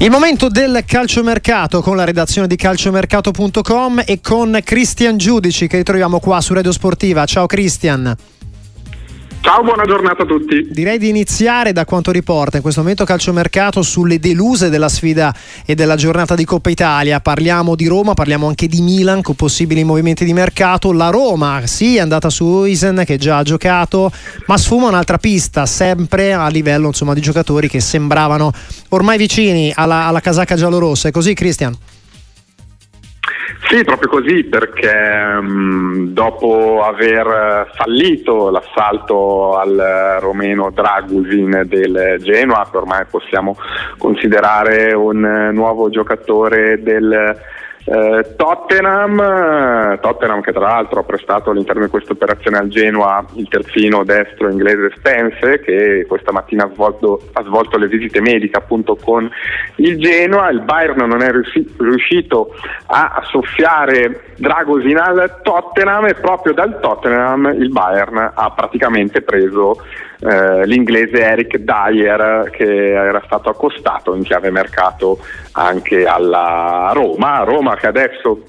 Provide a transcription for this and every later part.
Il momento del calciomercato con la redazione di calciomercato.com e con Cristian Giudici che ritroviamo qua su Radio Sportiva. Ciao Cristian. Ciao, buona giornata a tutti. Direi di iniziare da quanto riporta in questo momento calciomercato sulle deluse della sfida e della giornata di Coppa Italia. Parliamo di Roma, parliamo anche di Milan con possibili movimenti di mercato. La Roma, sì, è andata su Uisen che già ha giocato, ma sfuma un'altra pista, sempre a livello insomma, di giocatori che sembravano ormai vicini alla, alla casacca giallorossa. È così, Cristian? Sì, proprio così, perché um, dopo aver fallito l'assalto al romeno Dragusin del Genoa, che ormai possiamo considerare un nuovo giocatore del eh, Tottenham, Tottenham che tra l'altro ha prestato all'interno di questa operazione al Genoa il terzino destro inglese Spence che questa mattina ha svolto, ha svolto le visite mediche appunto con il Genoa, il Bayern non è riuscito a soffiare Dragosin al Tottenham e proprio dal Tottenham il Bayern ha praticamente preso eh, l'inglese Eric Dyer che era stato accostato in chiave mercato anche alla Roma, Roma che adesso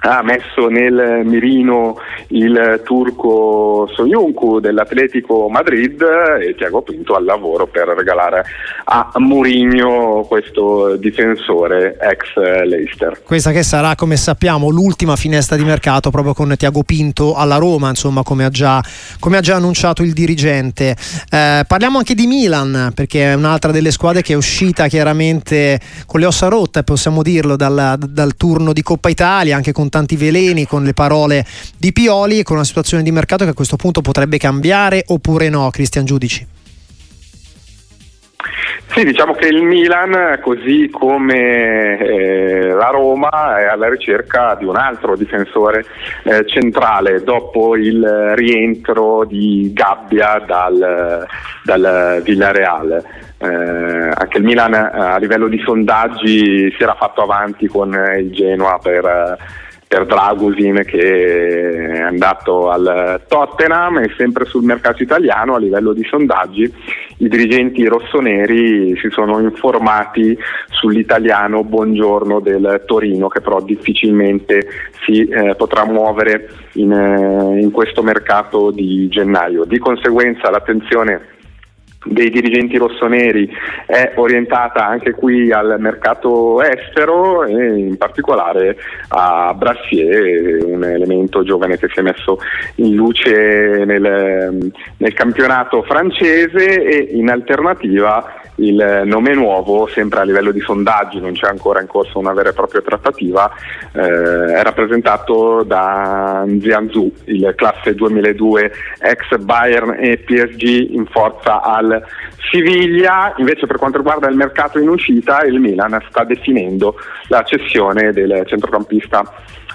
ha messo nel mirino il turco Soyuncu dell'Atletico Madrid e Tiago Pinto al lavoro per regalare a Mourinho questo difensore ex Leicester. Questa che sarà come sappiamo l'ultima finestra di mercato proprio con Tiago Pinto alla Roma, insomma come ha già, come ha già annunciato il dirigente. Eh, parliamo anche di Milan perché è un'altra delle squadre che è uscita chiaramente con le ossa rotte, possiamo dirlo, dal, dal turno di Coppa Italia, anche con tanti veleni, con le parole di Pioli e con una situazione di mercato che a questo punto potrebbe cambiare oppure no, Cristian Giudici? Sì, diciamo che il Milan, così come eh, la Roma, è alla ricerca di un altro difensore eh, centrale dopo il rientro di Gabbia dal, dal Villareal. Eh, anche il Milan eh, a livello di sondaggi si era fatto avanti con il Genoa per per Dragusin che è andato al Tottenham e sempre sul mercato italiano a livello di sondaggi i dirigenti rossoneri si sono informati sull'italiano Buongiorno del Torino che però difficilmente si eh, potrà muovere in, eh, in questo mercato di gennaio. Di conseguenza l'attenzione dei dirigenti rossoneri è orientata anche qui al mercato estero e in particolare a Brassier, un elemento giovane che si è messo in luce nel, nel campionato francese e in alternativa il nome nuovo, sempre a livello di sondaggi, non c'è ancora in corso una vera e propria trattativa, eh, è rappresentato da Nzianzu, il classe 2002 ex Bayern e PSG in forza al Siviglia. Invece per quanto riguarda il mercato in uscita, il Milan sta definendo la cessione del centrocampista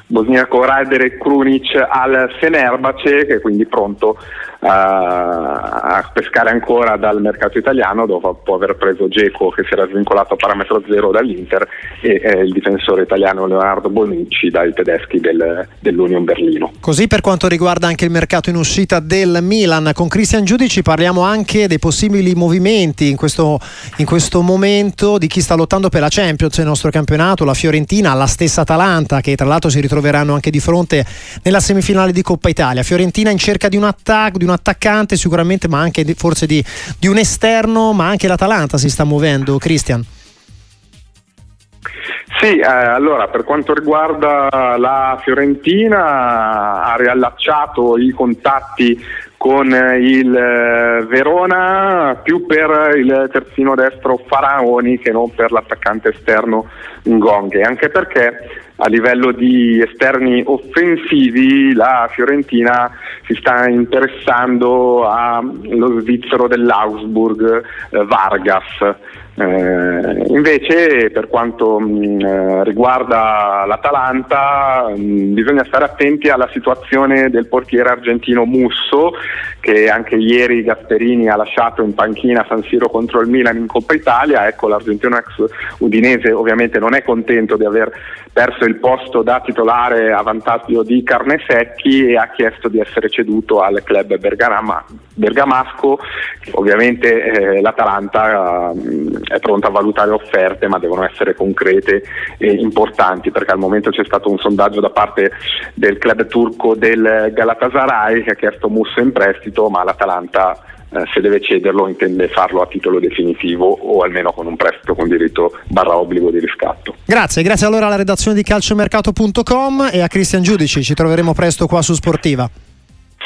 bosniaco Radere Krunic al Fenerbahce che è quindi pronto a pescare ancora dal mercato italiano dopo aver preso Geco che si era svincolato a parametro zero dall'Inter e eh, il difensore italiano Leonardo Bonucci dai tedeschi del, dell'Union Berlino. Così per quanto riguarda anche il mercato in uscita del Milan, con Cristian Giudici parliamo anche dei possibili movimenti in questo, in questo momento di chi sta lottando per la Champions nel nostro campionato, la Fiorentina, la stessa Atalanta che tra l'altro si ritroveranno anche di fronte nella semifinale di Coppa Italia. Fiorentina in cerca di un attacco, di un attaccante sicuramente, ma anche di, forse di, di un esterno, ma anche l'Atalanta si sta muovendo, Cristian. Sì, eh, allora per quanto riguarda la Fiorentina ha riallacciato i contatti con il eh, Verona più per il terzino destro Faraoni che non per l'attaccante esterno Ngonghe, anche perché a livello di esterni offensivi la Fiorentina si sta interessando allo svizzero dell'Augsburg eh, Vargas. Eh, invece per quanto mh, mm, eh, riguarda l'Atalanta mh, mm, bisogna stare attenti alla situazione del portiere argentino Musso che anche ieri Gasperini ha lasciato in panchina San Siro contro il Milan in Coppa Italia, ecco l'argentino ex udinese ovviamente non è contento di aver perso il posto da titolare a vantaggio di Carnesecchi e ha chiesto di essere ceduto al club Bergama, bergamasco. Ovviamente eh, l'Atalanta eh, è pronta a valutare offerte ma devono essere concrete e importanti perché al momento c'è stato un sondaggio da parte del club turco del Galatasaray che ha chiesto Musso in prestito ma l'Atalanta eh, se deve cederlo intende farlo a titolo definitivo o almeno con un prestito con diritto barra obbligo di riscatto. Grazie, grazie allora alla redazione di calciomercato.com e a Cristian Giudici, ci troveremo presto qua su Sportiva.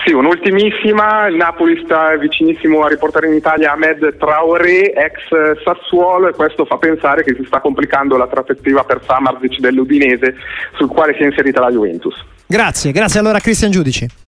Sì, un'ultimissima, il Napoli sta vicinissimo a riportare in Italia Ahmed Traoré, ex Sassuolo, e questo fa pensare che si sta complicando la trattativa per Samarzic dell'Udinese, sul quale si è inserita la Juventus. Grazie, grazie allora a Cristian Giudici.